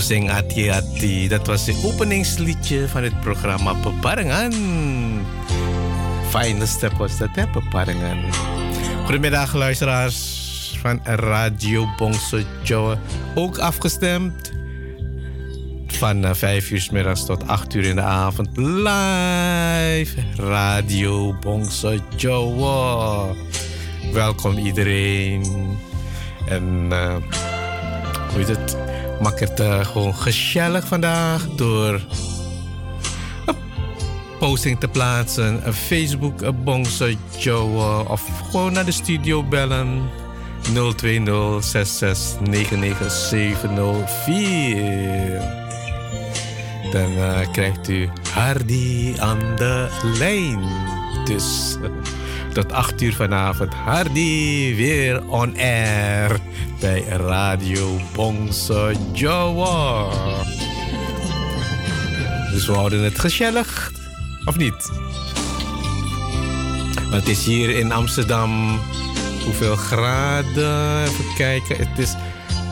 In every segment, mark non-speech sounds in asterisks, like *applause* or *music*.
Sing hati-hati. Dat was het openingsliedje van het programma Beparingen. Fijne step was dat, hè, Beparingen. Goedemiddag, luisteraars van Radio Bongso Joe. Ook afgestemd. Van 5 eh, uur middags tot 8 uur in de avond. Live. Radio Bongso Joe. Welkom iedereen. En uh, hoe heet het? Maak het uh, gewoon gezellig vandaag door een posting te plaatsen. Een Facebook, een Bongse Joe of gewoon naar de studio bellen. 020-6699-704. Dan uh, krijgt u Hardy aan de lijn. Dus *laughs* tot 8 uur vanavond Hardy weer on air bij Radio Bongse Jawa. Dus we houden het gezellig, of niet? het is hier in Amsterdam, hoeveel graden? Even kijken. Het is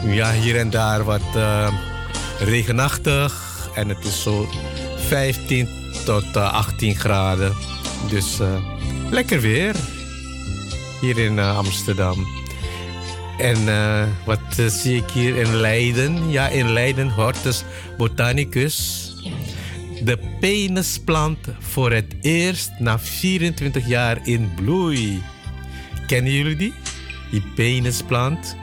ja, hier en daar wat uh, regenachtig. En het is zo 15 tot uh, eh, 18 graden. Dus uh, lekker weer. Hier in Amsterdam. En uh, wat uh, zie ik hier in Leiden? Ja, in Leiden, Hortus botanicus. De penisplant voor het eerst na 24 jaar in bloei. Kennen jullie die? Die penisplant.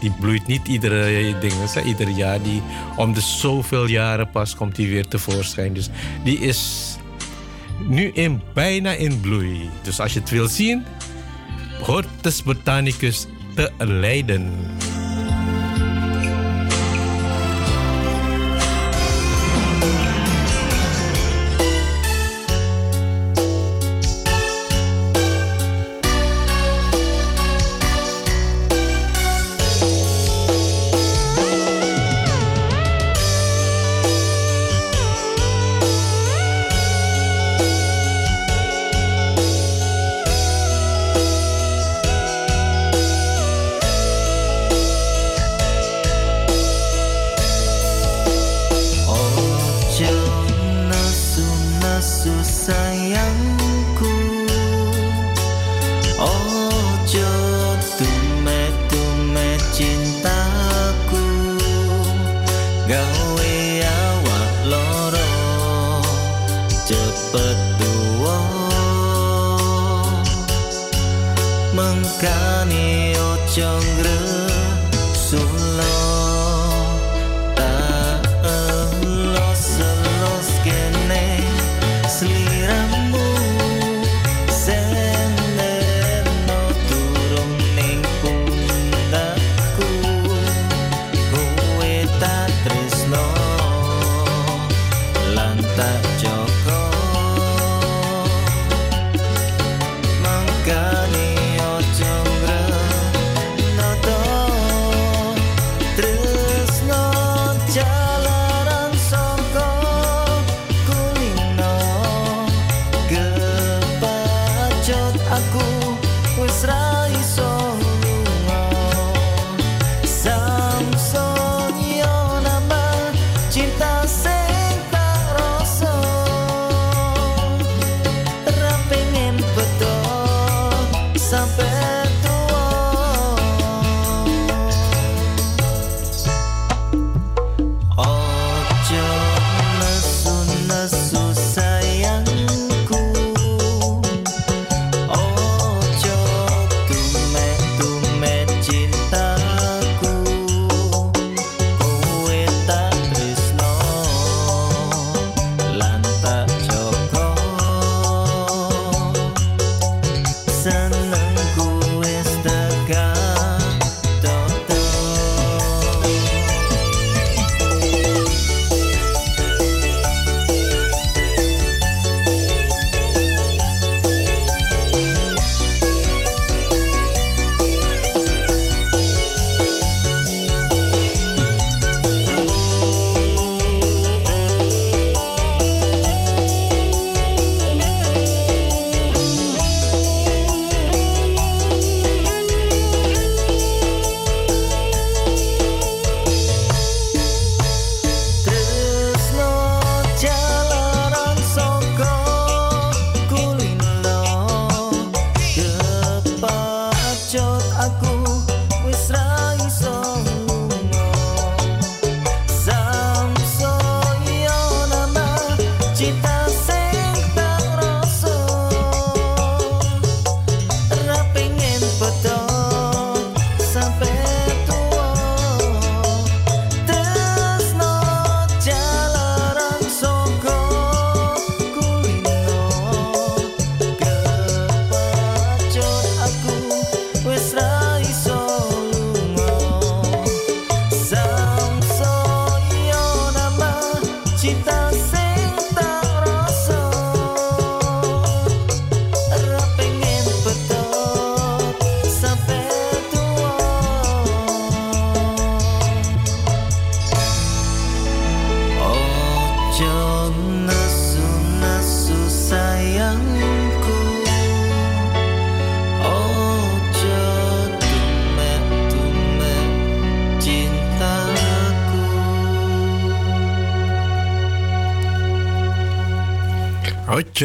Die bloeit niet iedere, ding, ieder jaar. Die, om de zoveel jaren pas komt die weer tevoorschijn. Dus die is nu in, bijna in bloei. Dus als je het wil zien, Hortus botanicus te Leiden.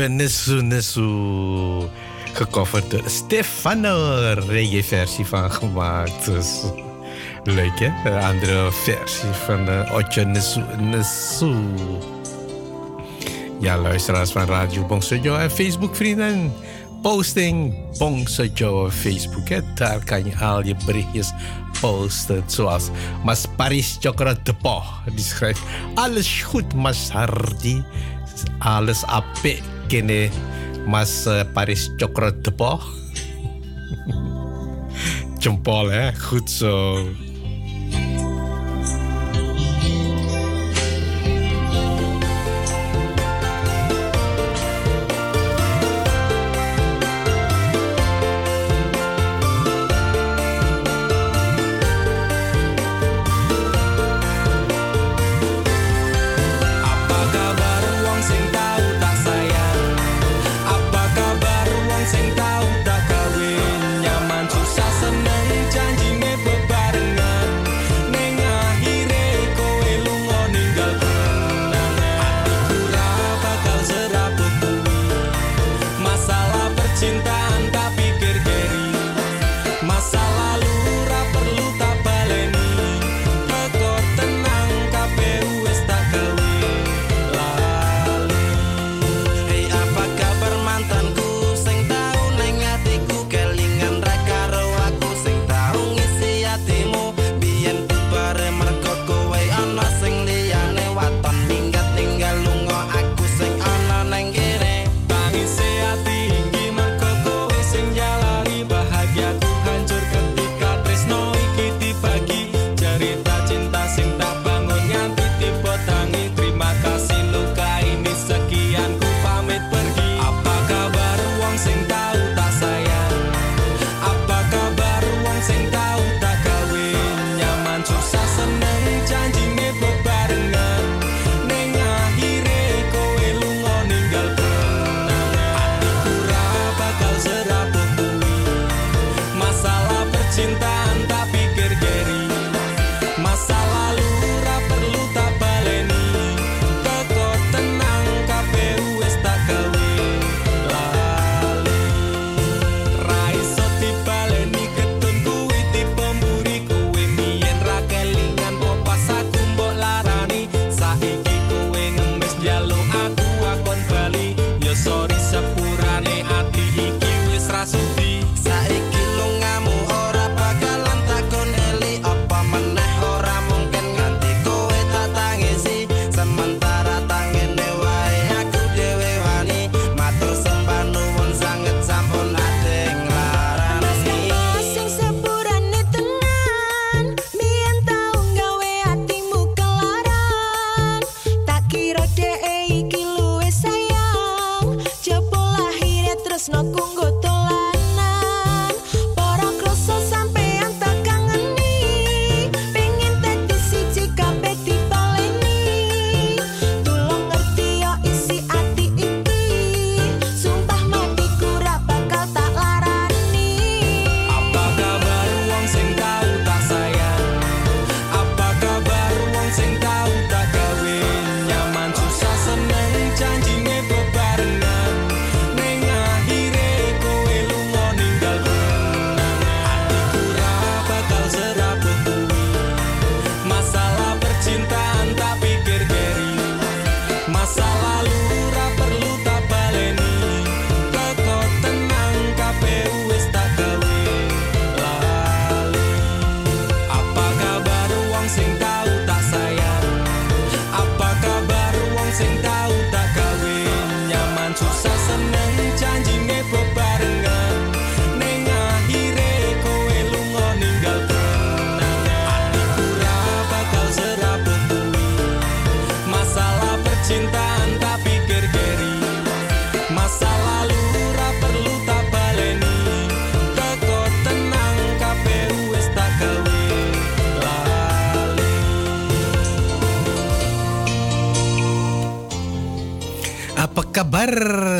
Nesu Nesu. Gecoverd door Stefano. Reggae versie van gemaakt. Dus leuk hè? Een andere versie van uh, Nesu. Ja, luisteraars van Radio Bongsojo en Facebook vrienden. Posting Bongsojo Facebook. Hè? Daar kan je al je berichtjes posten. Zoals Mas Paris Chokra Po. Die schrijft alles goed Mas Hardy. Alles ape kene Mas uh, Paris Cokro Depo. *laughs* Jempol ya, goed zo.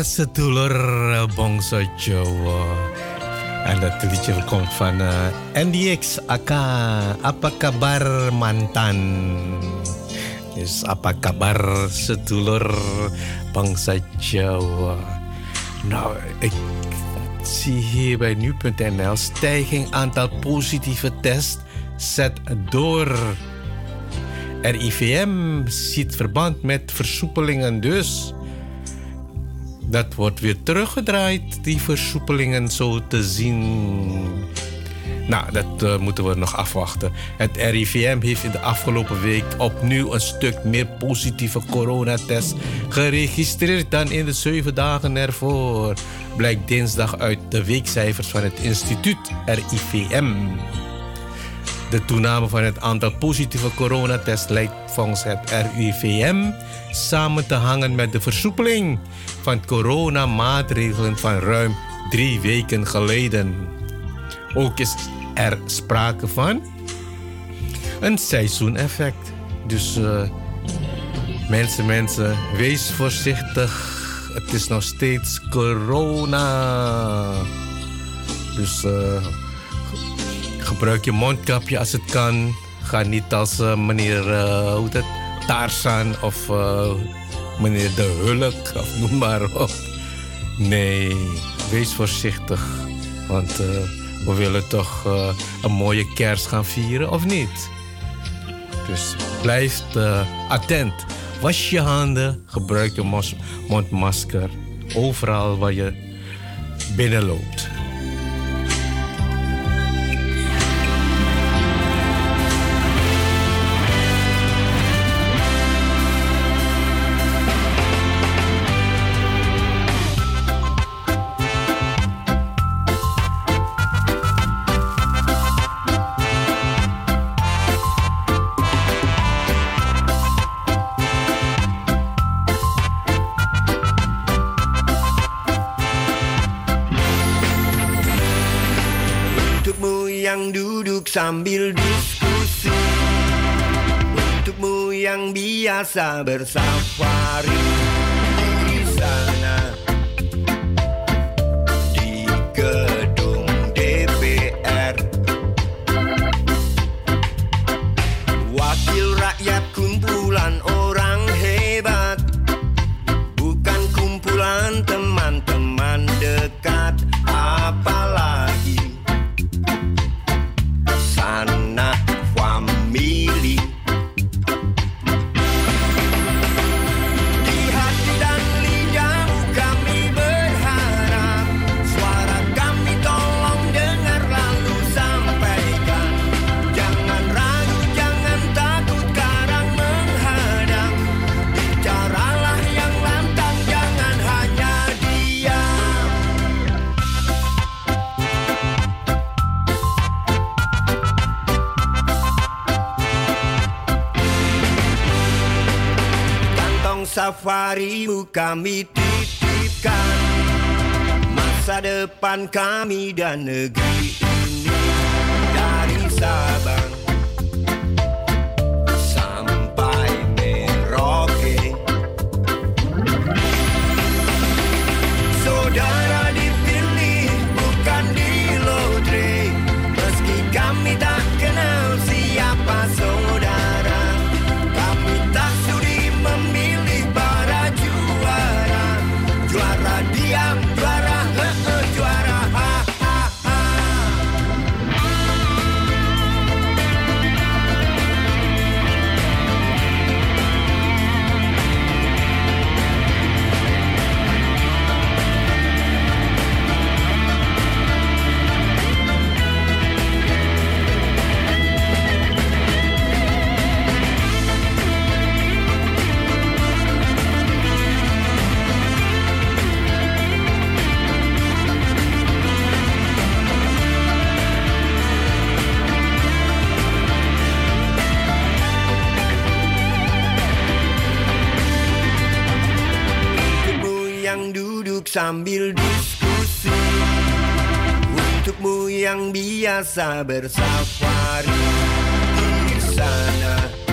Sedulur bangsa Jawa? En dat liedje komt van uh, eh, NDX Aka. Apa kabar mantan? Dus apa kabar sedulur bangsa Jawa? Nou, ik zie hier bij nu.nl stijging aantal positieve tests zet door. RIVM ziet verband met versoepelingen dus. Dat wordt weer teruggedraaid, die versoepelingen zo te zien. Nou, dat uh, moeten we nog afwachten. Het RIVM heeft in de afgelopen week opnieuw een stuk meer positieve coronatests geregistreerd dan in de zeven dagen ervoor. Blijkt dinsdag uit de weekcijfers van het instituut RIVM. De toename van het aantal positieve coronatests lijkt volgens het RIVM samen te hangen met de versoepeling van coronamaatregelen van ruim drie weken geleden. Ook is er sprake van een seizoeneffect. Dus uh, mensen, mensen, wees voorzichtig. Het is nog steeds corona. Dus uh, gebruik je mondkapje als het kan. Ga niet als uh, meneer hoe dat, Tarzan of meneer De Hulk of noem maar op. Nee, wees voorzichtig. Want we willen toch een mooie kerst gaan vieren, of niet? Dus blijf attent. Was je handen, gebruik je mondmasker overal waar je binnenloopt. saber safaris. Kami titipkan Masa depan kami dan negeri ini Dari Sabang saber safari sana.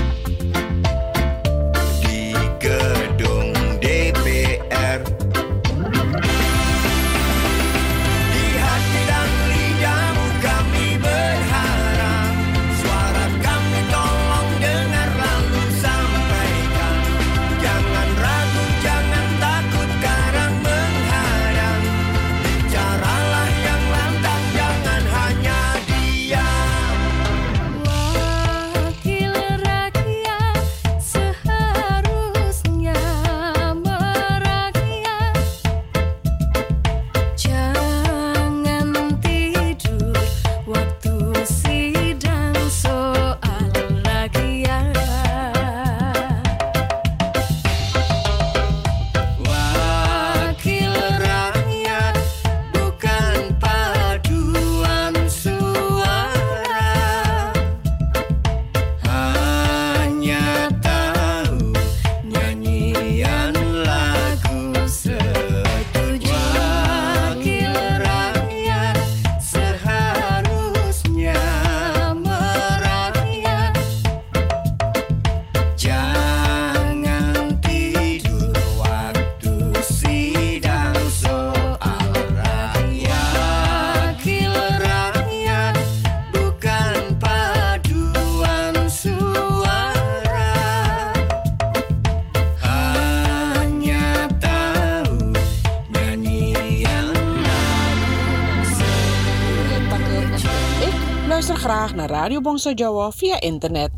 Radio Bongso Jowo via internet.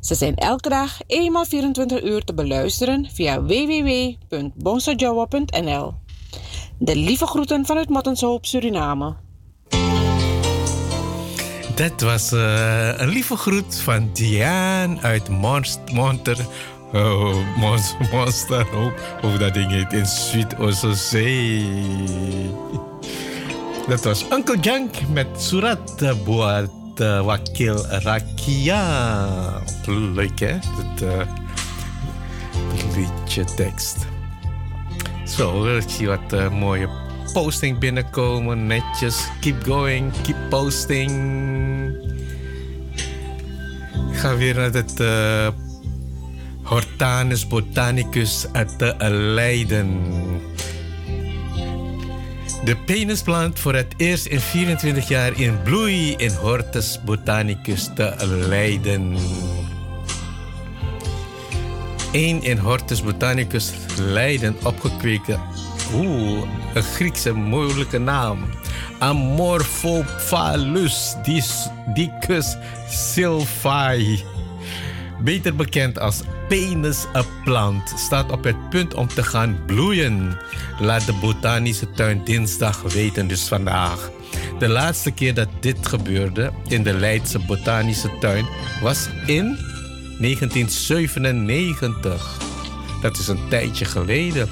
Ze zijn elke dag eenmaal 24 uur te beluisteren via www.bongsojowo.nl. De lieve groeten vanuit Mattenshoop, Suriname. Dat was uh, een lieve groet van Diane uit Monster. Monster oh, Monster, dat ding heet in Zuid-Oostzee. Dat was Uncle Jank met Surat buat uh, Wakil Rakia. Leuk hè, dat, uh, liedje tekst. Zo, ik zie wat uh, mooie posting binnenkomen. Netjes. Keep going, keep posting. Ik ga weer naar het Hortanus Botanicus uit de Leiden. De penisplant voor het eerst in 24 jaar in bloei in Hortus Botanicus te Leiden. Eén in Hortus Botanicus Leiden opgekweekte Oeh, een Griekse moeilijke naam. Amorphophalus dicus sylvae. Beter bekend als plant, staat op het punt om te gaan bloeien. Laat de botanische tuin dinsdag weten, dus vandaag. De laatste keer dat dit gebeurde in de Leidse botanische tuin was in 1997. Dat is een tijdje geleden.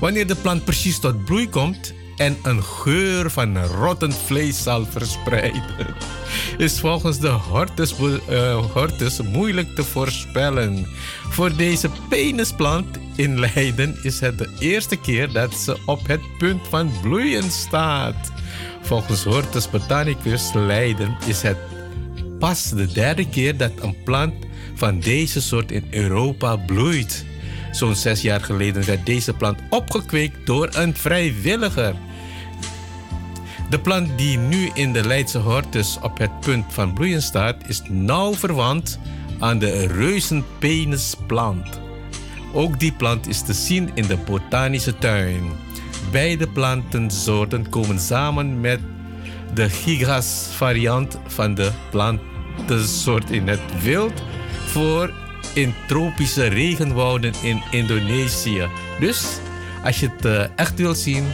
Wanneer de plant precies tot bloei komt en een geur van rottend vlees zal verspreiden, is volgens de hortus, uh, hortus moeilijk te voorspellen. Voor deze penisplant in Leiden is het de eerste keer dat ze op het punt van bloeien staat. Volgens Hortus Botanicus Leiden is het pas de derde keer dat een plant van deze soort in Europa bloeit. Zo'n zes jaar geleden werd deze plant opgekweekt door een vrijwilliger. De plant die nu in de Leidse hortus op het punt van bloeien staat, is nauw verwant aan de reuzenpenisplant. Ook die plant is te zien in de botanische tuin. Beide plantensoorten komen samen met de gigas variant van de plantensoort in het wild voor in tropische regenwouden in Indonesië. Dus als je het uh, echt wilt zien,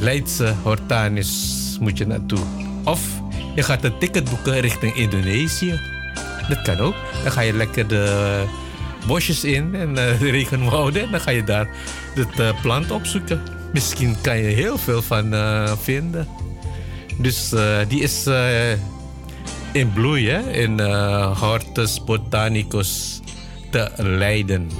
Leidse Hortanus moet je naartoe. Of je gaat een ticket boeken richting Indonesië. Dat kan ook. Dan ga je lekker de bosjes in en uh, de regenwouden. En dan ga je daar het uh, plant opzoeken. Misschien kan je heel veel van vinden. Dus die is in bloei hè, in Hortus Botanicus te Leiden.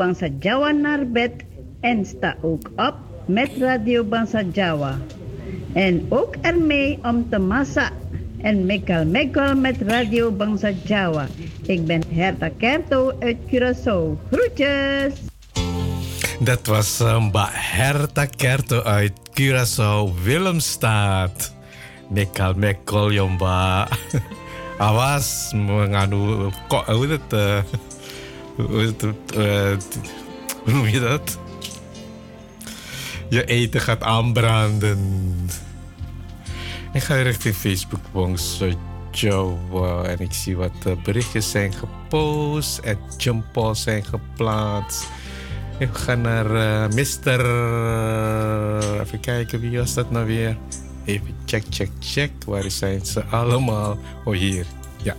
Bangsa Jawa naar bed en sta ook op met Radio Bangsa Jawa. En ook ermee om te massa en mekal mekal met Radio Bangsa Jawa. Ik ben Herta Kerto uit Curaçao. Groetjes! Dat was uh, Mbak Herta Kerto uit Curaçao, Willemstad. Mekal mekal ya Mbak. *laughs* Awas menganu kok uh, hoe, noem je dat? Je eten gaat aanbranden. Ik ga richting Facebook Bongso Joe en ik zie wat uh, berichtjes zijn gepost en jumpballs zijn geplaatst. Ik ga naar uh, Mr. Even kijken, wie was dat nou weer? Even check, check, check. Waar zijn ze allemaal? Oh, hier. Ja.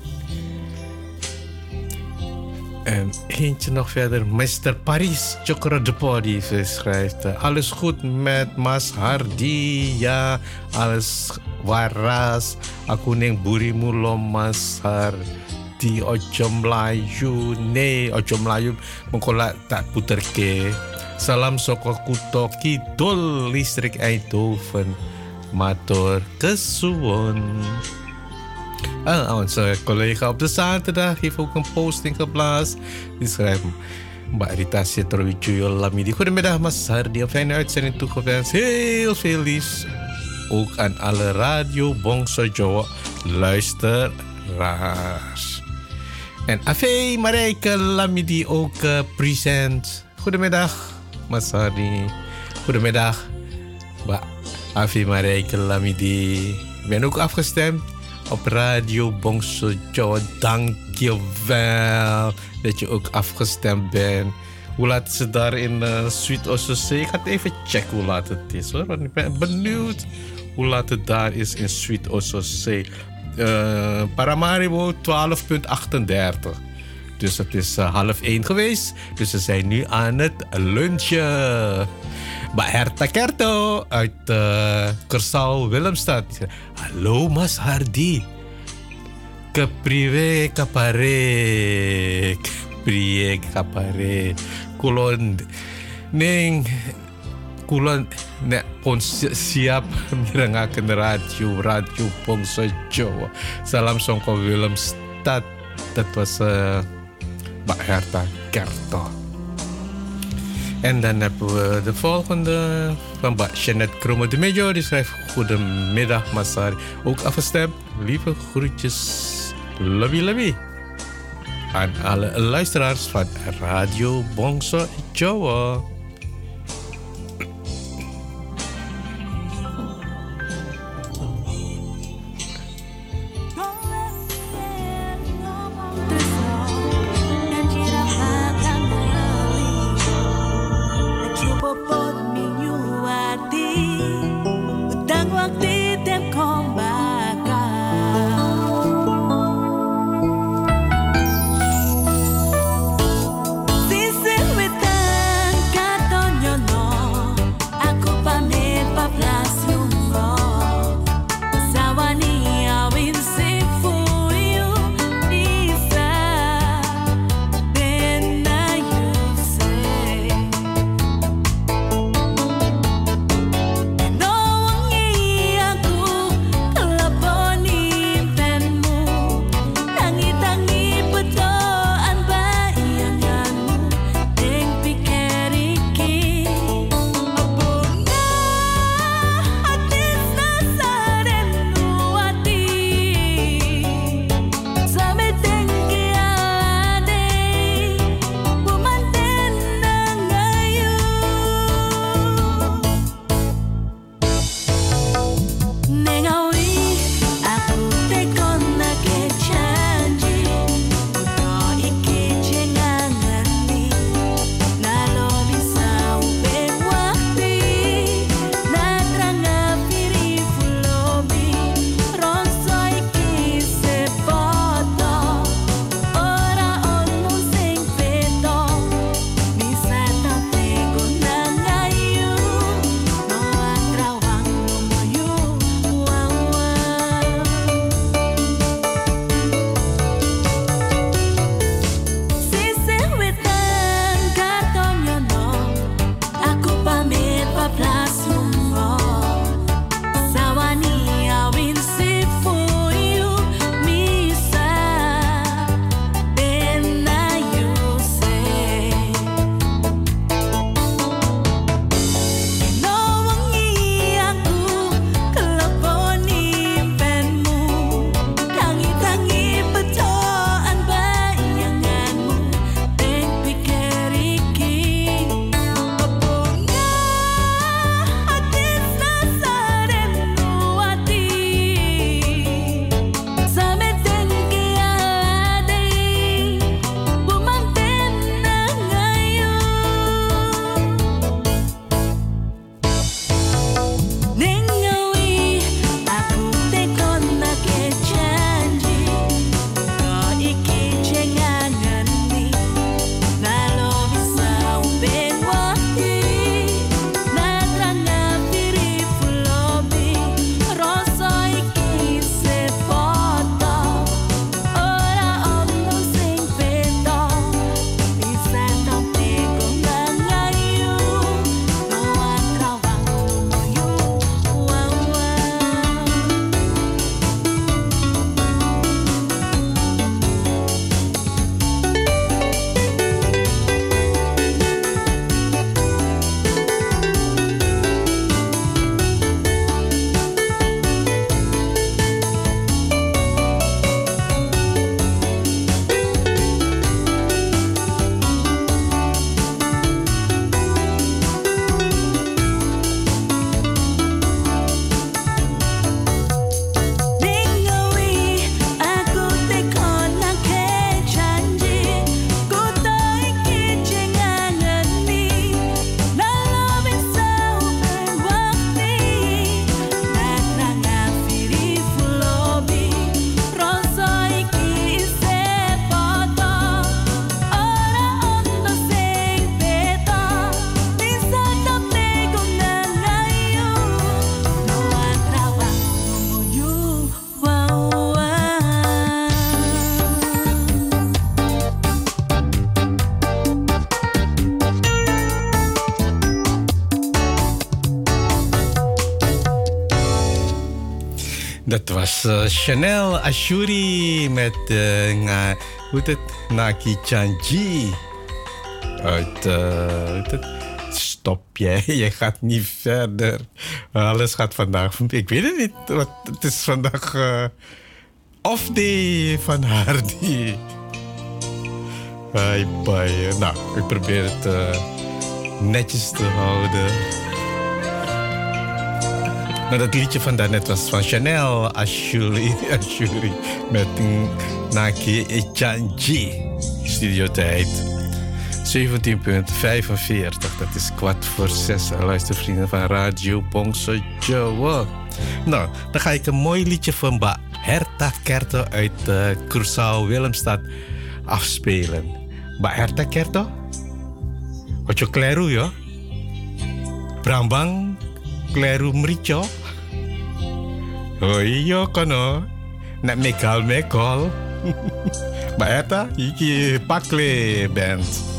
En eentje nog verder. Mr. Paris Chokro de Podi schrijft. Alles goed met Mas Hardy. Ja, alles waras. Aku neng burimu lo Mas Hardy. Ojo Melayu. Nee, Ojo Melayu. Mengkolak tak puter. Salam soko kuto kidul listrik Eindhoven. Matur kesuwun. En onze collega op de zaterdag heeft ook een posting geplaatst. Die schrijft... Mbak Rita Setrowijoyo Lamidi. Goedemiddag Mas Hardy. Een fijne uitzending toegewenst. Heel veel liefs. Ook aan alle radio Bongso luisteraars. En Ave Marijke Lamidi ook uh, present. Goedemiddag Mas Hardy. Goedemiddag. Mbak Ave Marijke Lamidi. Ik ben ook afgestemd op Radio Bongso Jawa. Dank je wel dat je ook afgestemd bent. Hoe laat het daar in uh, Sweet Ossosee? Ik ga even checken hoe laat het is hoor. Want ik ben benieuwd hoe laat het daar is in Sweet Ossosee. Uh, Paramaribo 12.38. Dus het is uh, half één geweest. Dus we zijn nu aan het lunchen. Mbak Herta Kerto uit uh, Willemstad. Hallo Mas Hardy. Ke priwe kapare. Priye kapare. Kulon ning kulon nek pun siap mirengaken radio radio Bongso Jawa. Salam songko Willemstad. Dat was uh, Herta Kerto. En dan hebben we de volgende van Jeanette Kromme de Mejo. Die schrijft Goedemiddag Masari. Ook afgestemd. Lieve groetjes. Lobby lobby. Aan alle luisteraars van Radio Bongso Jawa. Uh, Chanel Ashuri met uh, hoe het Naki Chanji. Uit, uh, het? Stop jij, *laughs* je gaat niet verder. Alles gaat vandaag. Ik weet het niet. Wat, het is vandaag uh, off day van haar. Die. Bye bye. Nou, ik probeer het netjes te houden. Nou, dat liedje van daarnet was van Chanel Ashuri, *laughs* Ashuri met Naki Echanji. Studiotijd 17.45. Dat is kwart voor zes. Luistervrienden van Radio Bongso Joe. Nou, dan ga ik een mooi liedje van Ba Herta Kerto uit uh, Willemstad afspelen. Ba Herta Kerto? Ocho kleru yo? Brambang kleru mricho? Oh iya kono. Nek mekal mekol. Mbak *laughs* Eta, iki Pakle Band.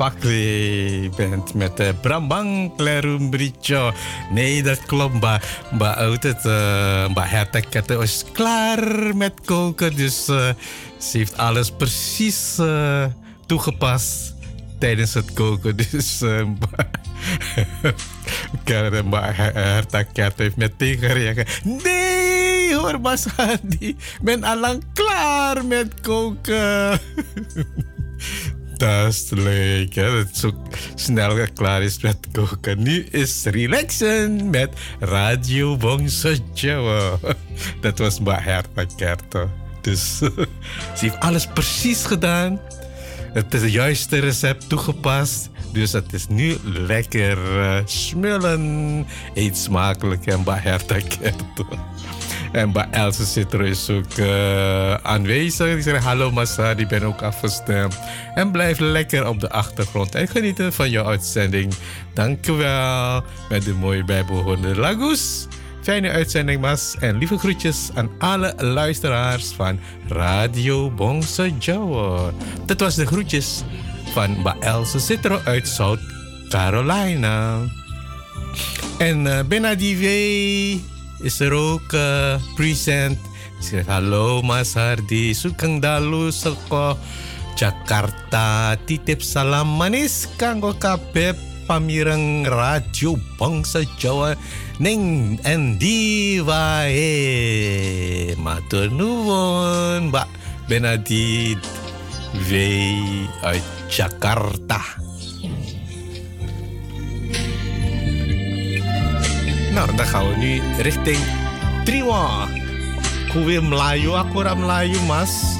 Pakli Band met uh, Brambang Klerum. Nee, dat klopt. Mbak, mbak, het, uh, mbak Hertek was klaar met koken. Dus uh, ze heeft alles precies toegepast tijdens het koken. *laughs* Dus uh, mbak Hertek heeft meteen gereageerd. Nee hoor, Hadi. ben allang klaar met koken. *laughs* Leuk, hè? Dat het zo snel klaar is met koken. Nu is relaxen met Radio Bongso. *laughs* Dat was Herta Kerto. Dus *laughs* ze heeft alles precies gedaan. Het is het juiste recept toegepast. Dus het is nu lekker uh, smullen. Eet smakelijk en Herta Kerto. En bij Else zit er is ook uh, aanwezig. Die zegt hallo Massa, die ben ook afgestemd. En blijf lekker op de achtergrond en genieten van jouw uitzending. Dankjewel. Met de mooie bijbehorende Lagos. Fijne uitzending, Mas. En lieve groetjes aan alle luisteraars van Radio Bongse Jawa. Dat was de groetjes van Baelse Citro uit South Carolina. En uh, Benadive is uh, present. Zegt hallo Mas Hardi, sukang dalu Jakarta. Titip salam manis kanggo kabeh pamireng radio bangsa Jawa ning endi wae. Matur nuwun Mbak Benadit V uit Jakarta. Nou, dan gaan we nu richting Triwa. Weer Melayu, aku Melayu, Mas.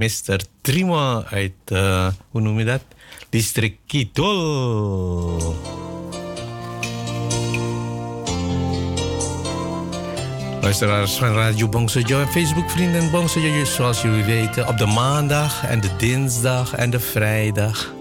Mr. Trimo uit, uh, hoe noem je dat? District Kidul. Luisteraars van Radio Bongsojo en Facebook vrienden Bongsojo, zoals jullie weten, op de maandag en de dinsdag en de vrijdag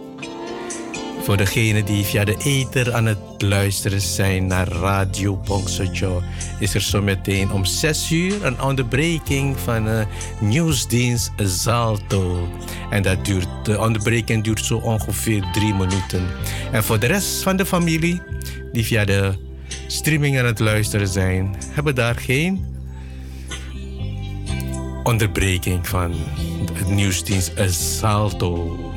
voor degenen die via de ether aan het luisteren zijn naar Radio Bongsojo, is er zo meteen om 6 uur een onderbreking van uh, nieuwsdienst Zalto. En dat duurt, de onderbreking duurt zo ongeveer drie minuten. En voor de rest van de familie die via de streaming aan het luisteren zijn, hebben daar geen onderbreking van het nieuwsdienst Zalto.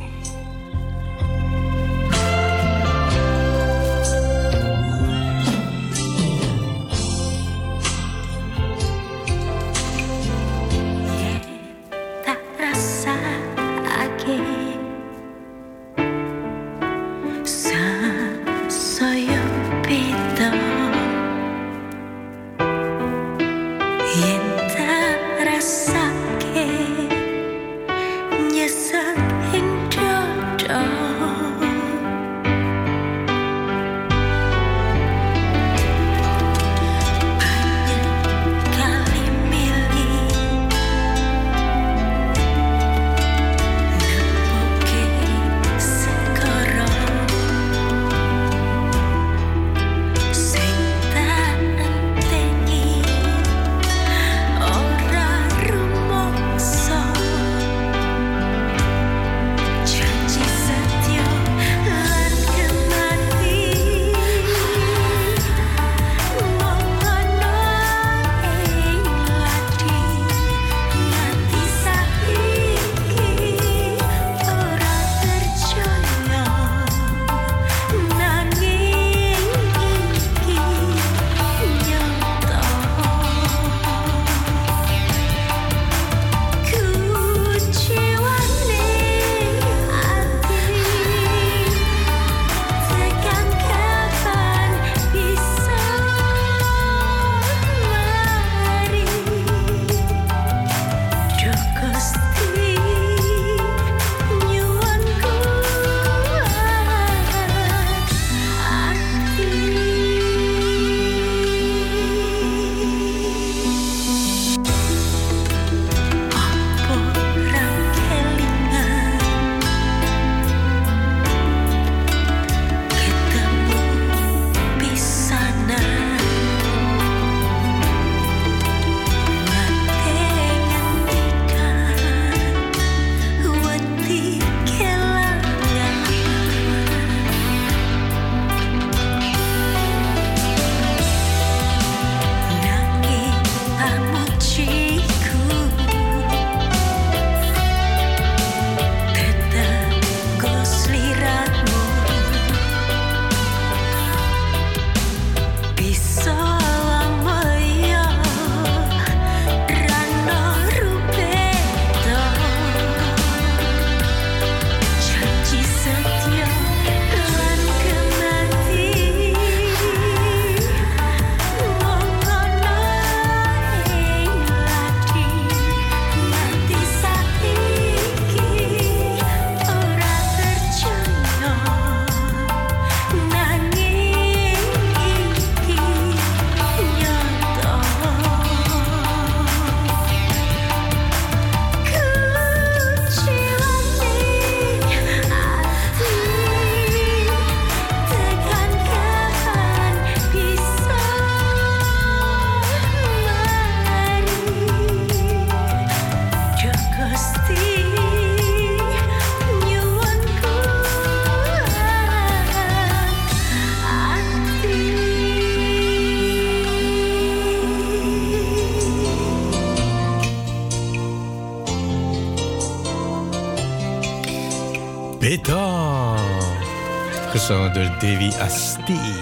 Devi Asti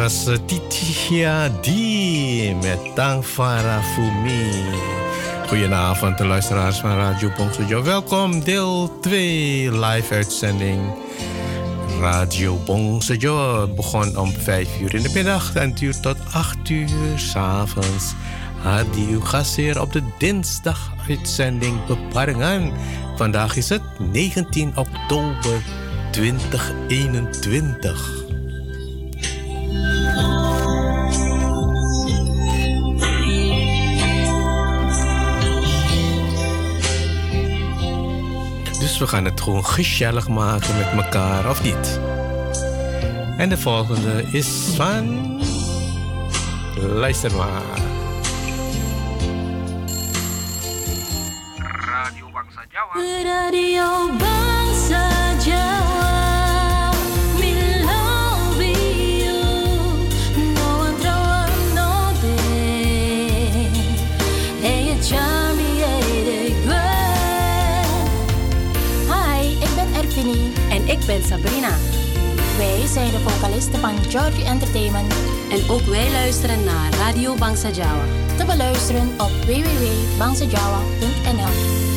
was Titia Di met Tangfara Fumi. Goedenavond, de luisteraars van Radio Bongsojo. Welkom, deel 2, live uitzending. Radio Bongsojo begon om 5 uur in de middag en duurt tot 8 uur s'avonds. Radio Gasseer op de dinsdag uitzending Beparingen. Vandaag is het 19 oktober 2021. We gaan het gewoon gezellig maken met elkaar, of niet? En de volgende is van. Luister maar. Radio Bangsa Jawa. Radio Bangsa Jawa. Ben Sabrina. Wij zijn de vocalisten van Georgie Entertainment. En ook wij luisteren naar Radio Bangsa Jawa. Te beluisteren op www.bangsajawa.nl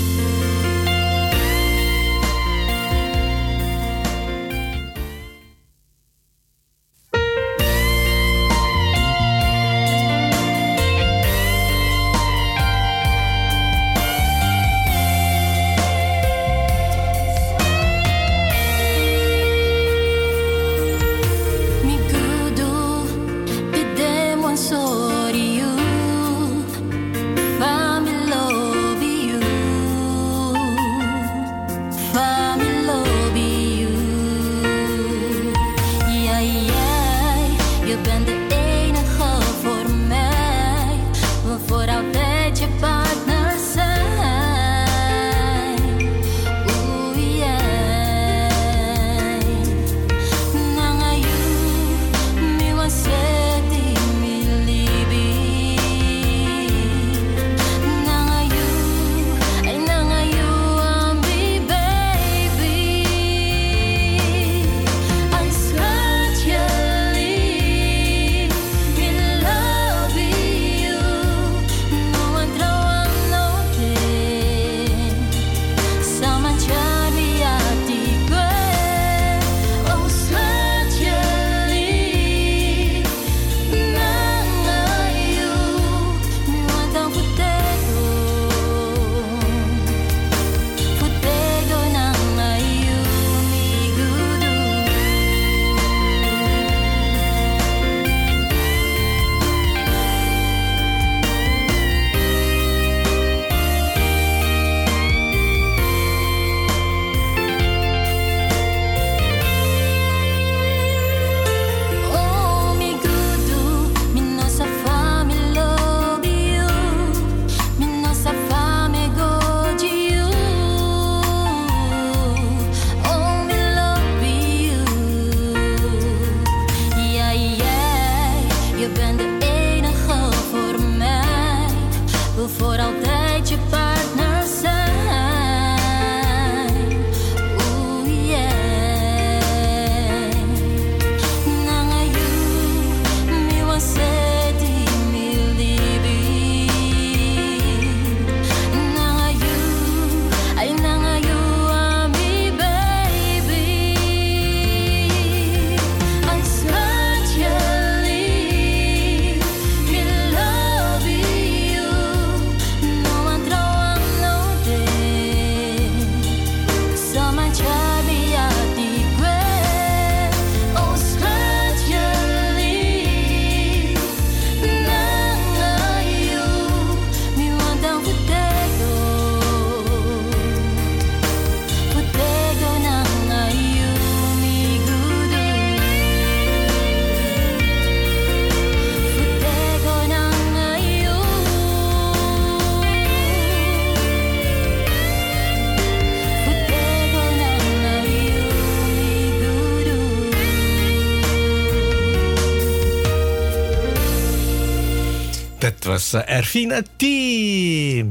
was uh, Ervina T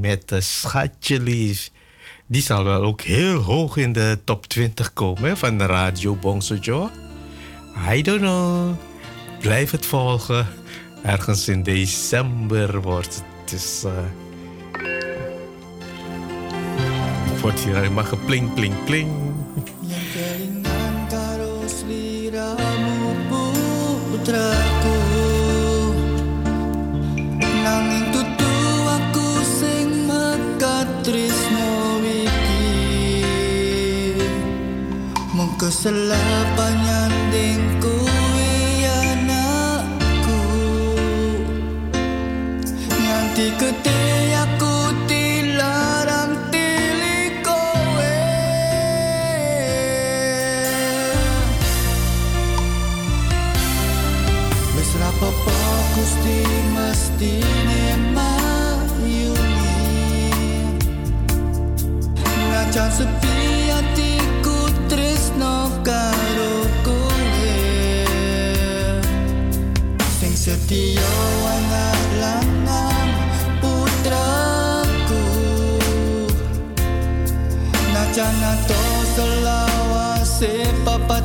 met de Schatje Lief. Die zal wel ook heel hoog in de top 20 komen van de Radio Bongsojo. I don't know. blijf het volgen. Ergens in december wordt het. Dus, uh, wordt hier helemaal gepling, pling, pling.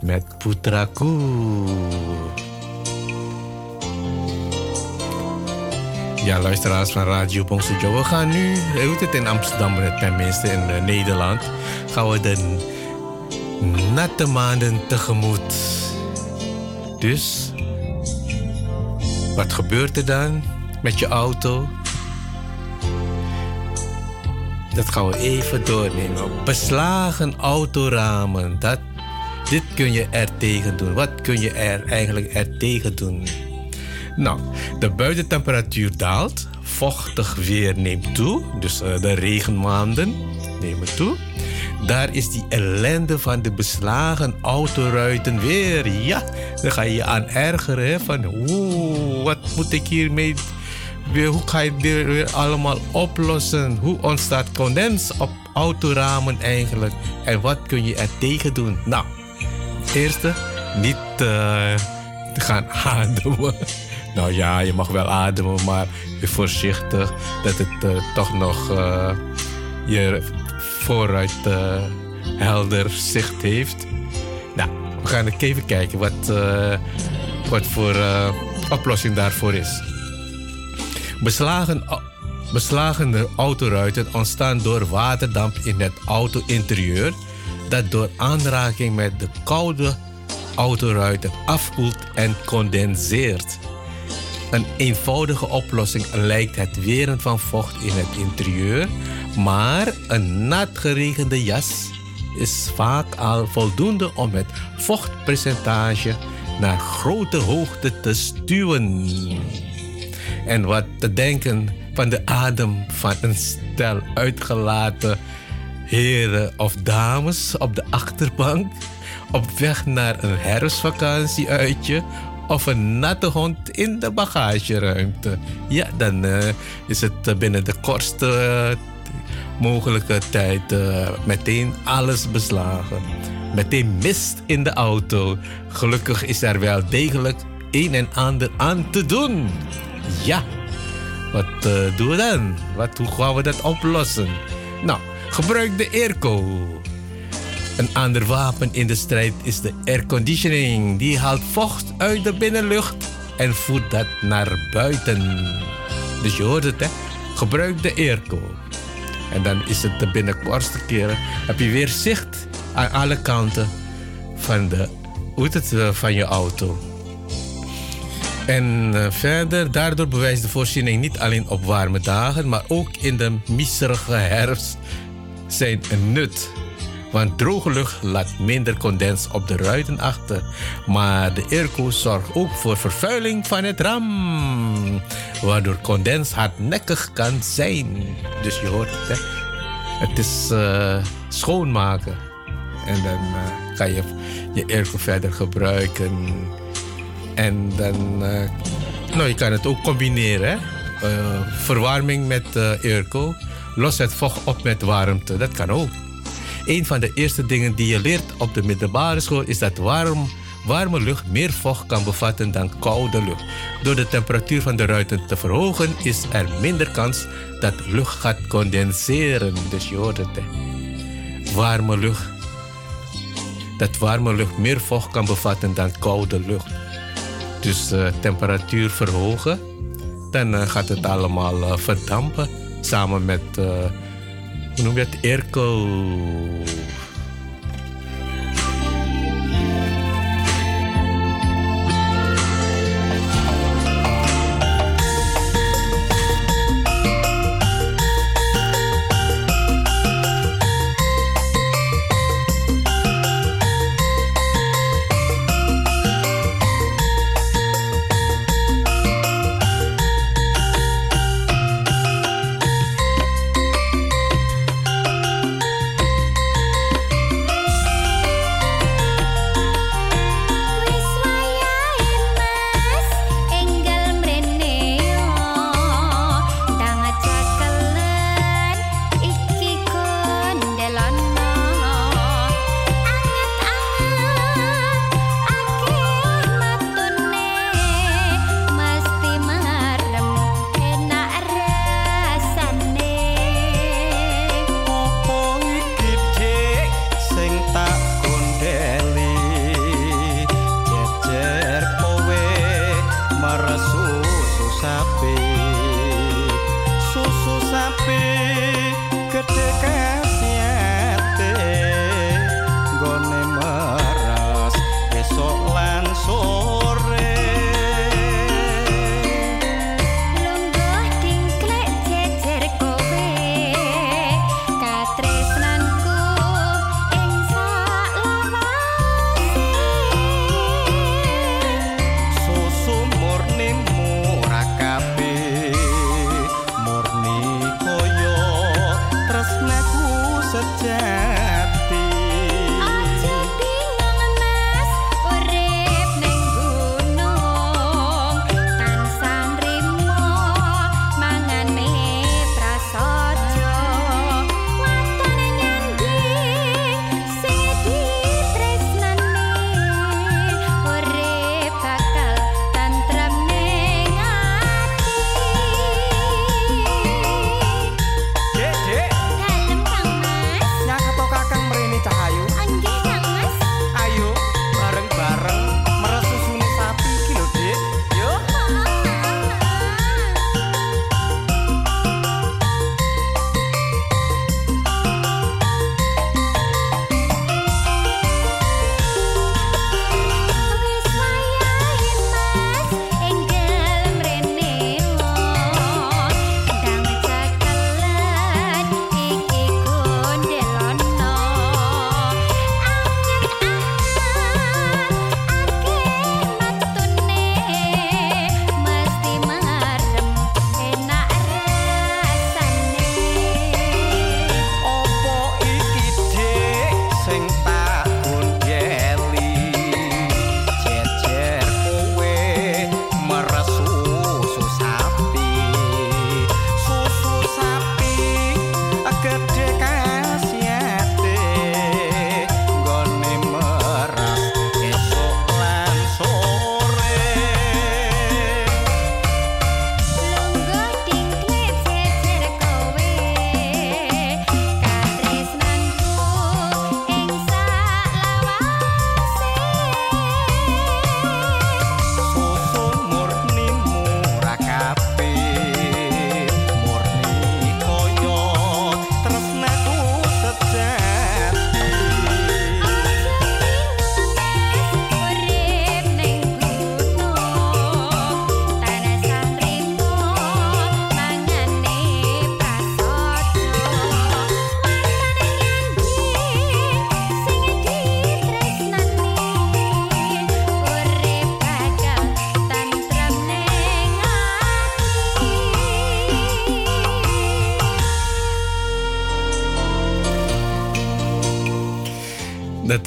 Met Putraku. Ja, luisteraars van Radio Bongsojo. We gaan nu, het in Amsterdam, tenminste in uh, Nederland, gaan we de natte maanden tegemoet. Dus, wat gebeurt er dan met je auto? Dat gaan we even doornemen. Beslagen autoramen. Dat, dit kun je er tegen doen. Wat kun je er eigenlijk er tegen doen? Nou, de buitentemperatuur daalt. Vochtig weer neemt toe. Dus uh, de regenmaanden nemen toe. Daar is die ellende van de beslagen autoruiten weer. Ja, dan ga je je aan ergeren. Van, oeh, wat moet ik hiermee hoe ga je dit weer allemaal oplossen? Hoe ontstaat condens op autoramen eigenlijk? En wat kun je er tegen doen? Nou, eerste, niet uh, gaan *laughs* ademen. Nou ja, je mag wel ademen, maar wees voorzichtig dat het uh, toch nog uh, je vooruit helder zicht heeft. Nou, we gaan even kijken wat, wat voor oplossing daarvoor is. Beslagen, beslagene autoruiten ontstaan door waterdamp in het auto-interieur dat door aanraking met de koude autoruiten afkoelt en condenseert. Een eenvoudige oplossing lijkt het weren van vocht in het interieur, maar een nat geregende jas is vaak al voldoende om het vochtpercentage naar grote hoogte te stuwen. En wat te denken van de adem van een stel uitgelaten heren of dames op de achterbank op weg naar een herfstvakantieuitje of een natte hond in de bagageruimte. Ja, dan uh, is het binnen de kortste mogelijke tijd meteen alles beslagen. Meteen mist in de auto. Gelukkig is er wel degelijk een en ander aan te doen. Ja, wat uh, doen we dan? Wat, hoe gaan we dat oplossen? Nou, gebruik de airco. Een ander wapen in de strijd is de airconditioning. Die haalt vocht uit de binnenlucht en voert dat naar buiten. Dus je hoort het, hè? Gebruik de airco. En dan is het de binnenkortste keren. Heb je weer zicht aan alle kanten van, de, hoe het, eh, van je auto. En uh, verder, daardoor bewijst de voorziening niet alleen op warme dagen, maar ook in de miserige herfst zijn nut. Want droge lucht laat minder condens op de ruiten achter. Maar de airco zorgt ook voor vervuiling van het ram. Waardoor condens hardnekkig kan zijn. Dus je hoort het. Het is uh, schoonmaken. En dan uh, kan je je airco verder gebruiken. En dan, uh, nou, je kan het ook combineren. Hè? Uh, verwarming met uh. Los het vocht op met warmte. Dat kan ook. Een van de eerste dingen die je leert op de middelbare school is dat warm, warme lucht meer vocht kan bevatten dan koude lucht. Door de temperatuur van de ruiten te verhogen is er minder kans dat lucht gaat condenseren. Dus je hoort het. Hè? Warme lucht. Dat warme lucht meer vocht kan bevatten dan koude lucht. Dus uh, temperatuur verhogen, dan uh, gaat het allemaal uh, verdampen. Samen met, hoe noem je het.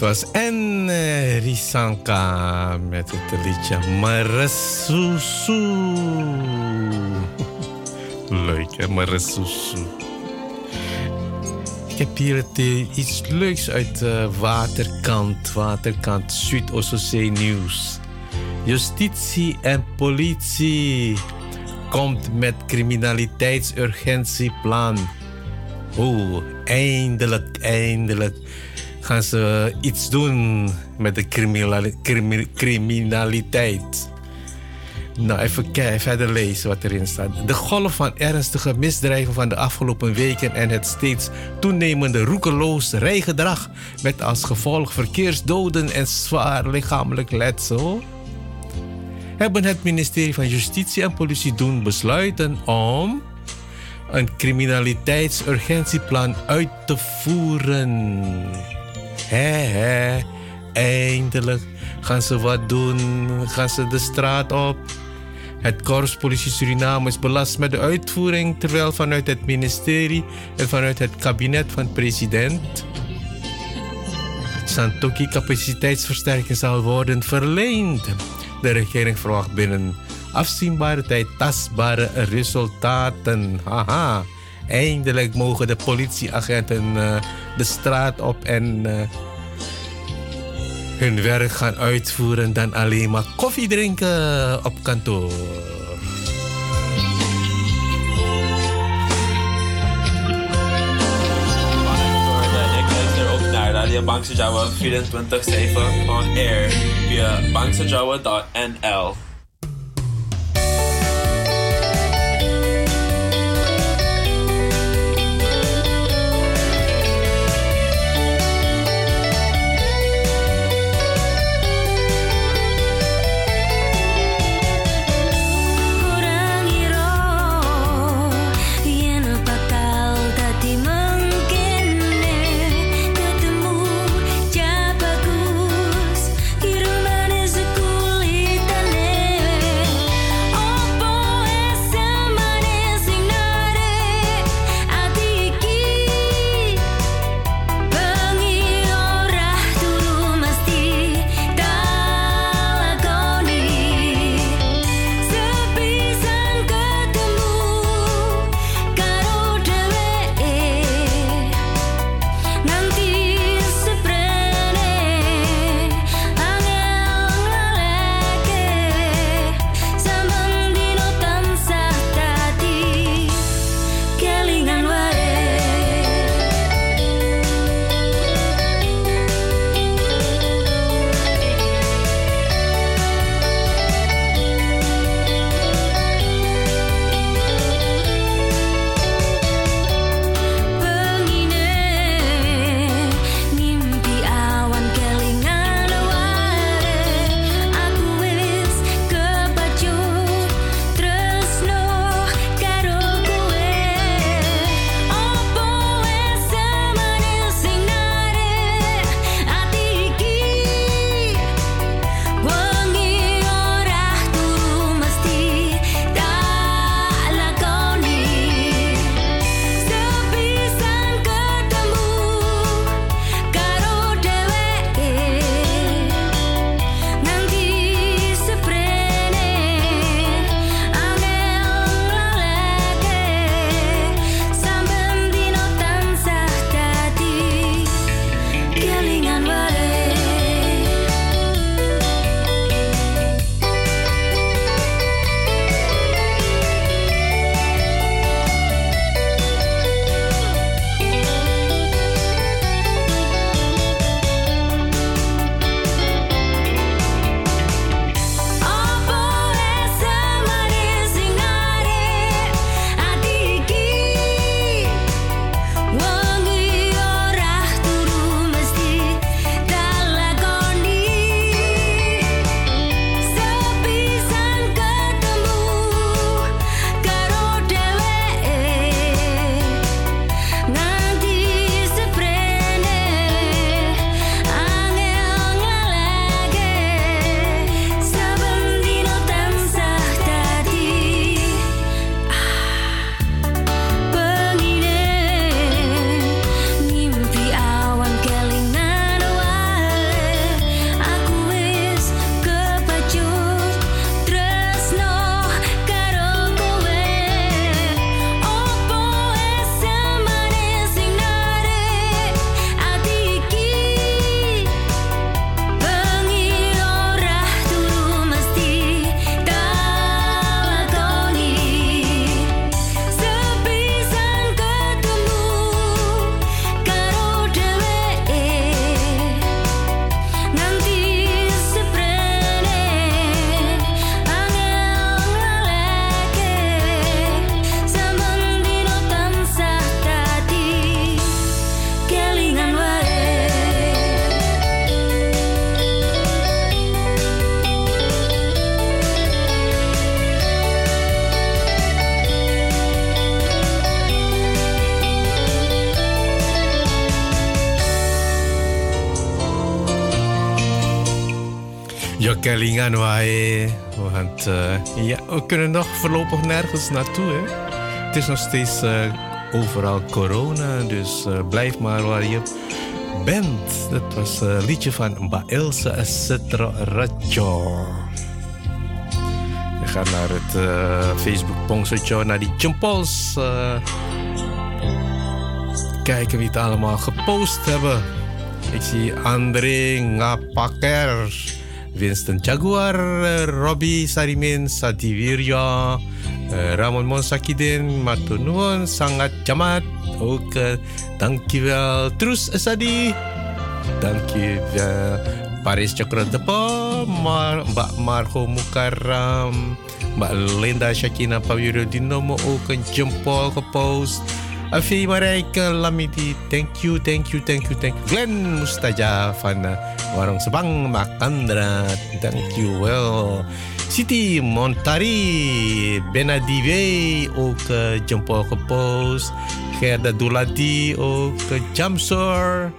Was en uh, Risanka met het liedje Marasusu. *laughs* Leuk hè, Marasusu. Ik heb hier het, uh, iets leuks uit uh, Waterkant, Waterkant Zuid-Ossozee Nieuws. Justitie en politie komt met criminaliteitsurgentieplan. Oeh, eindelijk, eindelijk gaan ze iets doen met de criminaliteit. Nou, even verder lezen wat erin staat. De golf van ernstige misdrijven van de afgelopen weken en het steeds toenemende roekeloos rijgedrag met als gevolg verkeersdoden en zwaar lichamelijk letsel hebben het ministerie van Justitie en Politie doen besluiten om een criminaliteitsurgentieplan uit te voeren. Hé, hé, eindelijk gaan ze wat doen, gaan ze de straat op. Het Korps Politie Suriname is belast met de uitvoering, terwijl vanuit het ministerie en vanuit het kabinet van president Santoki capaciteitsversterking zal worden verleend. De regering verwacht binnen afzienbare tijd tastbare resultaten. Haha. Eindelijk mogen de politieagenten uh, de straat op en uh, hun werk gaan uitvoeren dan alleen maar koffie drinken op kantoor. Radio Bangsa Jawa 24-7 on air via bangsajawa.nl. Wae. Want uh, ja, we kunnen nog voorlopig nergens naartoe. Hè? Het is nog steeds uh, overal corona. Dus uh, blijf maar waar je bent. Dat was een liedje van Mba Ilse Cetro Rajo. We gaan naar het Facebook Pongsocho, naar die Jumpols. kijken wie het allemaal gepost hebben. Ik zie André Ngapaker. Winston Jaguar, Robbie Sarimin Sadivirya, Ramon Monsakidin, Matunun, Sangat Jamat, ook dankjewel Trus Sadi, dankjewel Paris Cakrodepo, Mar Mbak Marho Mukaram, Mbak Linda Shakina Pawiro Dinomo ook een jempol gepost. Afi Marijke Lamidi, thank you, thank you, thank you, thank you. Glenn Mustaja van uh, Warung Sebang Makandra, thank you well. Siti Montari, Benadive uh, jempol gepost. Gerda Dulati ook uh, Jamsor.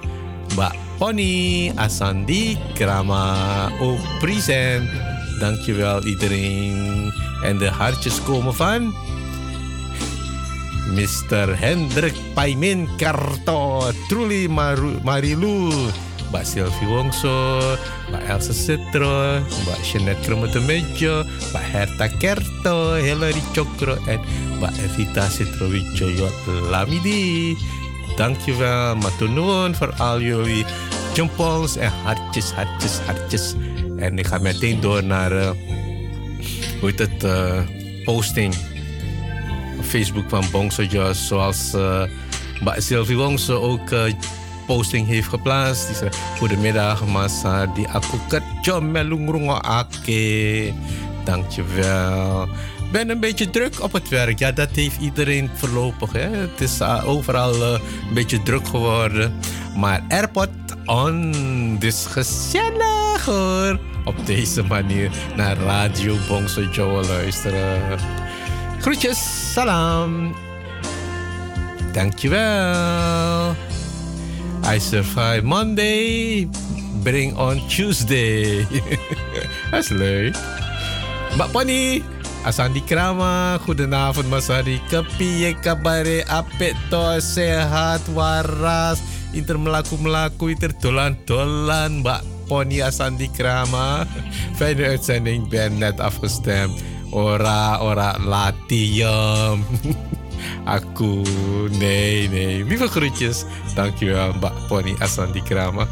Mbak Pony, Asandi, Krama ook present. Dankjewel iedereen. En de hartjes komen van... Mr. Hendrik Paimin Karto, Truly Maru, Marilu, Mbak Sylvie Wongso, Mbak Elsa Citro, Mbak Jeanette Kromotemejo, Mbak Herta Kerto, Hillary Chokro en Mbak Evita Lamidi. Dankjewel, Matunuun, voor al jullie jumpols en hartjes, hartjes, hartjes. En ik ga meteen door naar, uh, het, uh, posting. Facebook van Bongso zoals uh, Sylvie Wongso ook uh, posting heeft geplaatst. Die zei, goedemiddag massa, die aku kerja melungrongo ake. Dankjewel. ben een beetje druk op het werk. Ja, dat heeft iedereen voorlopig. Hè. Het is uh, overal een beetje druk geworden. Maar airport on. Dus gezellig hoor. Op deze manier naar Radio Bongso Joe luisteren. Groetjes, salam. Dankjewel. I survive Monday. Bring on Tuesday. *laughs* Dat leuk. Mbak Pony, Asandi Krama, goedenavond Masari. Kepiye kabare apik to sehat waras. Inter melaku-melaku, inter dolan-dolan Mbak Pony Asandi Krama. Fijne *laughs* uitzending, ben net afgestemd. Ora, ora, latium. *laughs* Aku, nee, nee. Lieve groetjes. Dankjewel Mbak Pony Asandi Krama.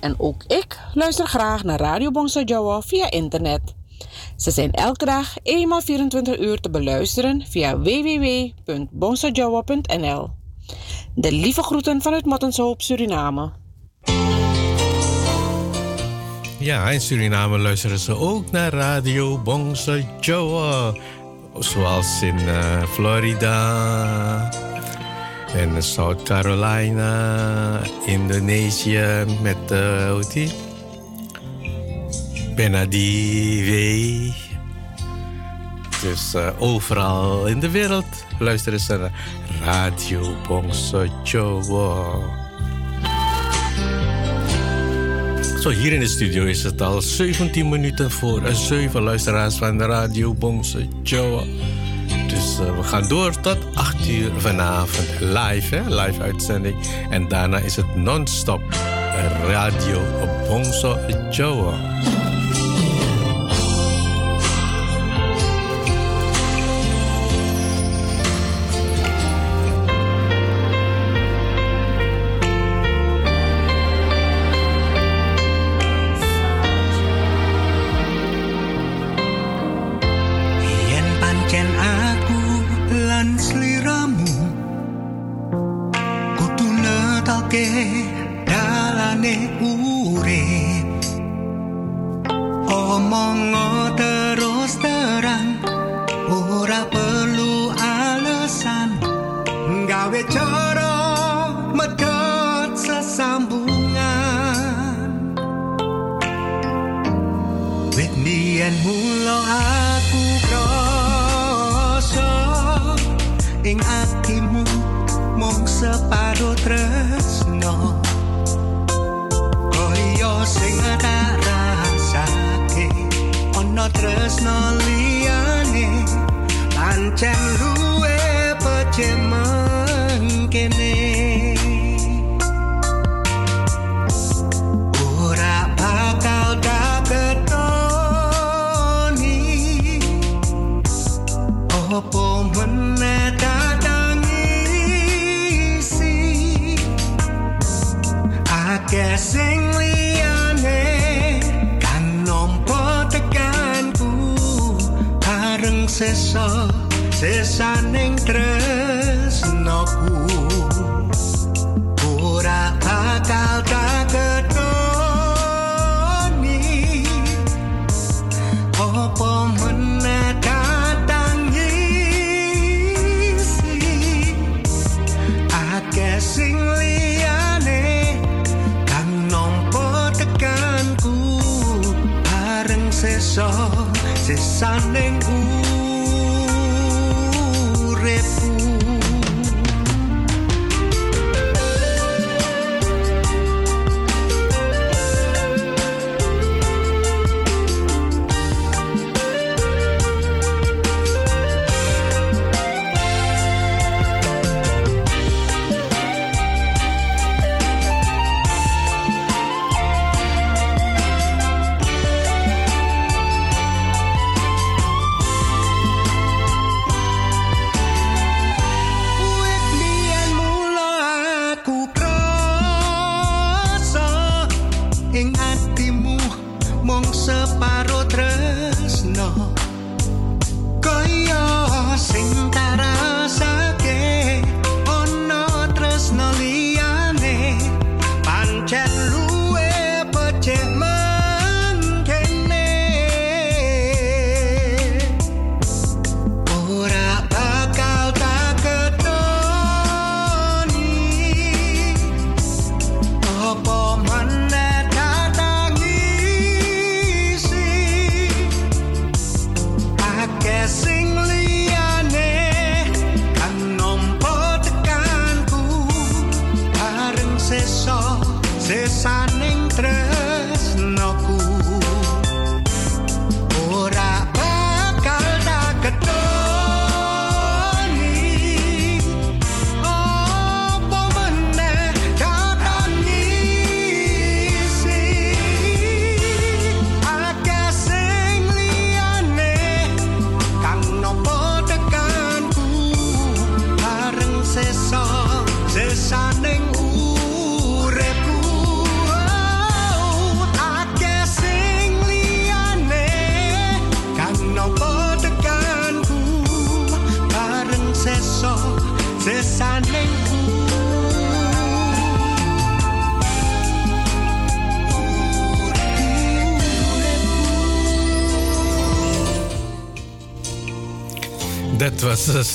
En ook ik luister graag naar Radio Bongso Jowo via internet. Ze zijn elke dag eenmaal 24 uur te beluisteren via www.bongsojowo.nl. De lieve groeten vanuit Mattenshoop, Suriname. Ja, in Suriname luisteren ze ook naar Radio Bongso Joa. Zoals in eh, Florida en South Carolina, Indonesië met hoe heet die? Benadiwe. Dus eh, overal in de wereld luisteren ze naar Radio Bongso Joa. Zo, hier in de studio is het al 17 minuten voor 7 luisteraars van de Radio Bongse Joa. Dus eh, we gaan door tot 8 uur vanavond live, hè? live uitzending. En daarna is het non-stop Radio Bongse Joa.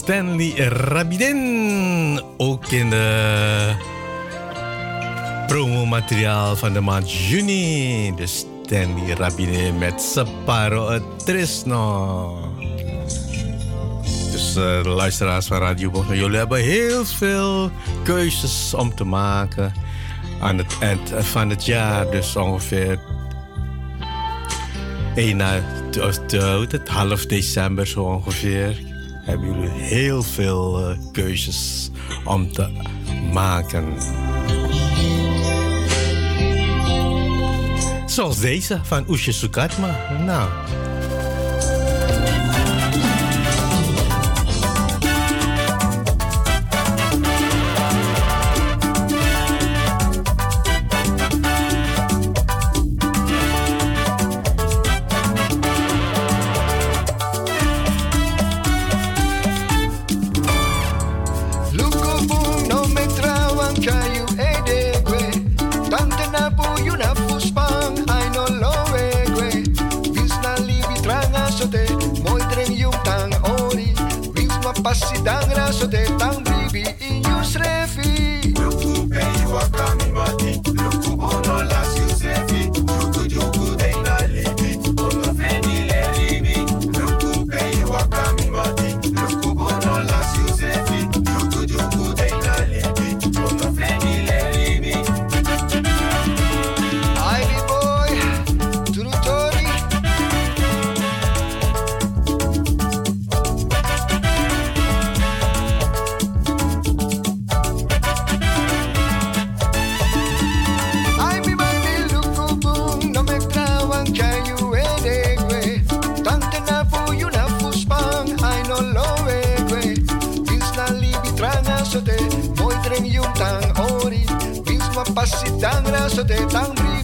Stanley Rabidin. Ook in de promomateriaal van de maand juni. De Stanley Rabiden met Separo Trisno. Dus uh, de luisteraars van Radio Bongo, jullie hebben heel veel keuzes om te maken aan het eind van het jaar. Dus ongeveer 1 na half december zo ongeveer hebben jullie heel veel eh, keuzes om te maken. Zoals deze van Oesje Sukatma. Nou. se détendre.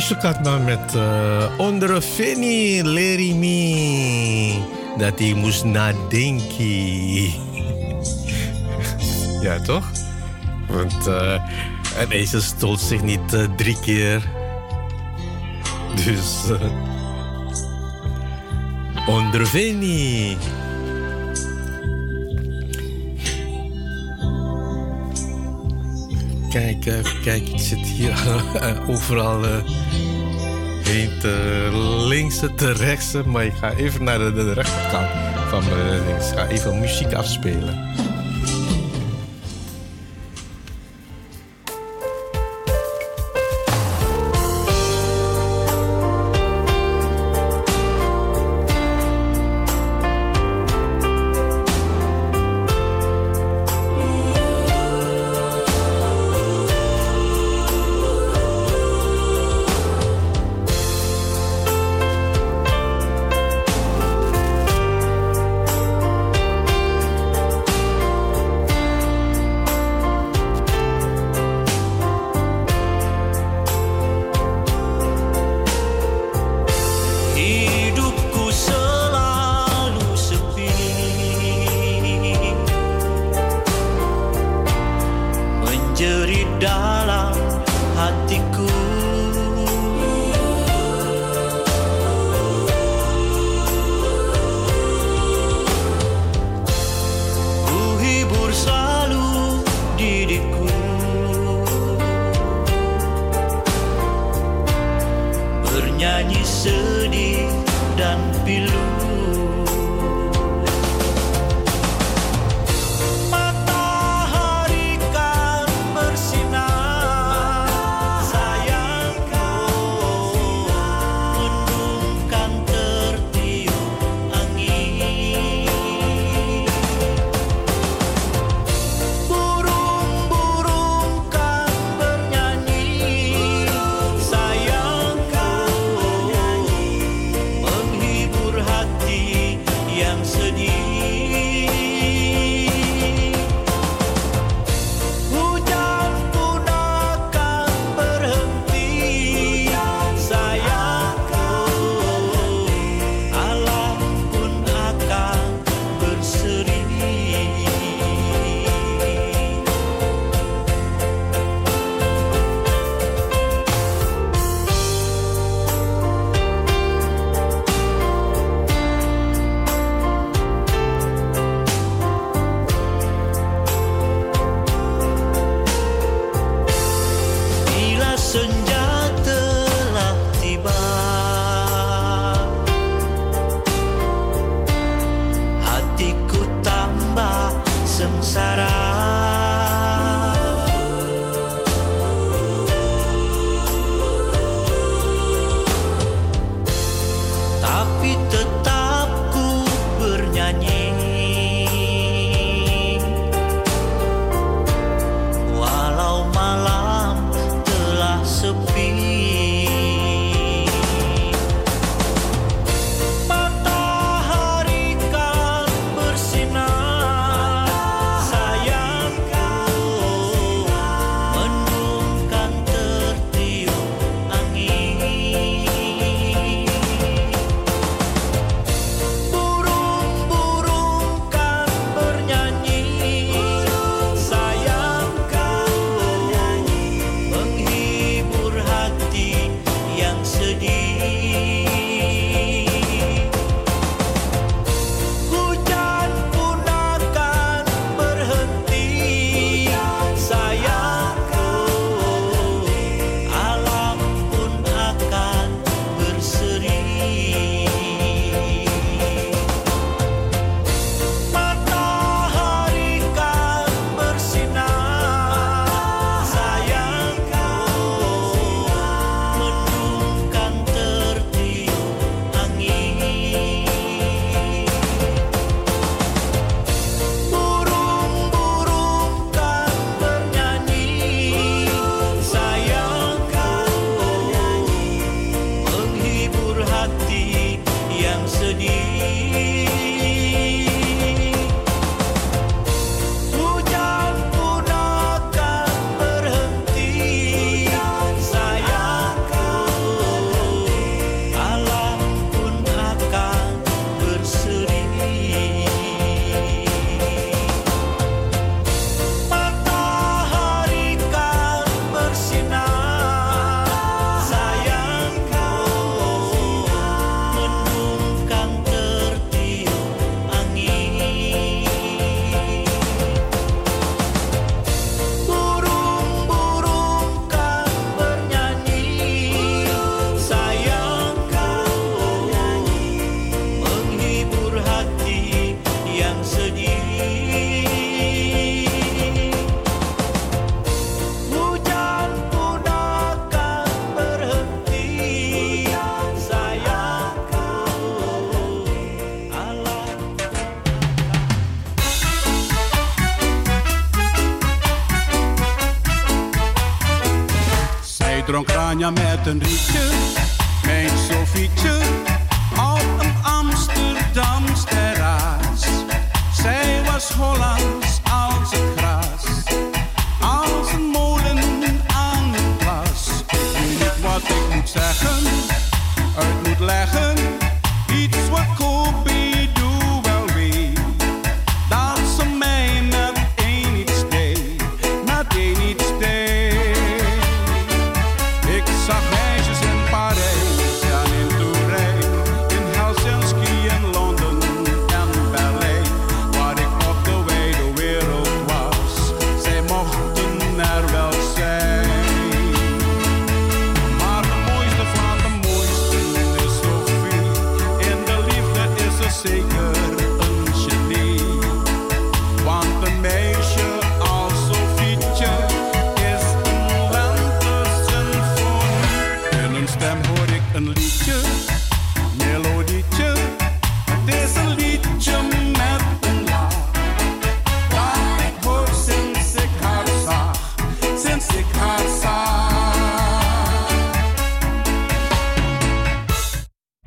Sukatma met uh, Onder Fini Lerimi. Dat hij moest nadenken. *laughs* ja, toch? Want uh, een ezel stoot zich niet uh, drie keer. Dus... Uh, onder Fini. Kijk, even kijk, ik zit hier *laughs* overal uh, heen te linkse, te rechtse. Maar ik ga even naar de, rechterkant van links. Ik ga even muziek afspelen. Een rietje,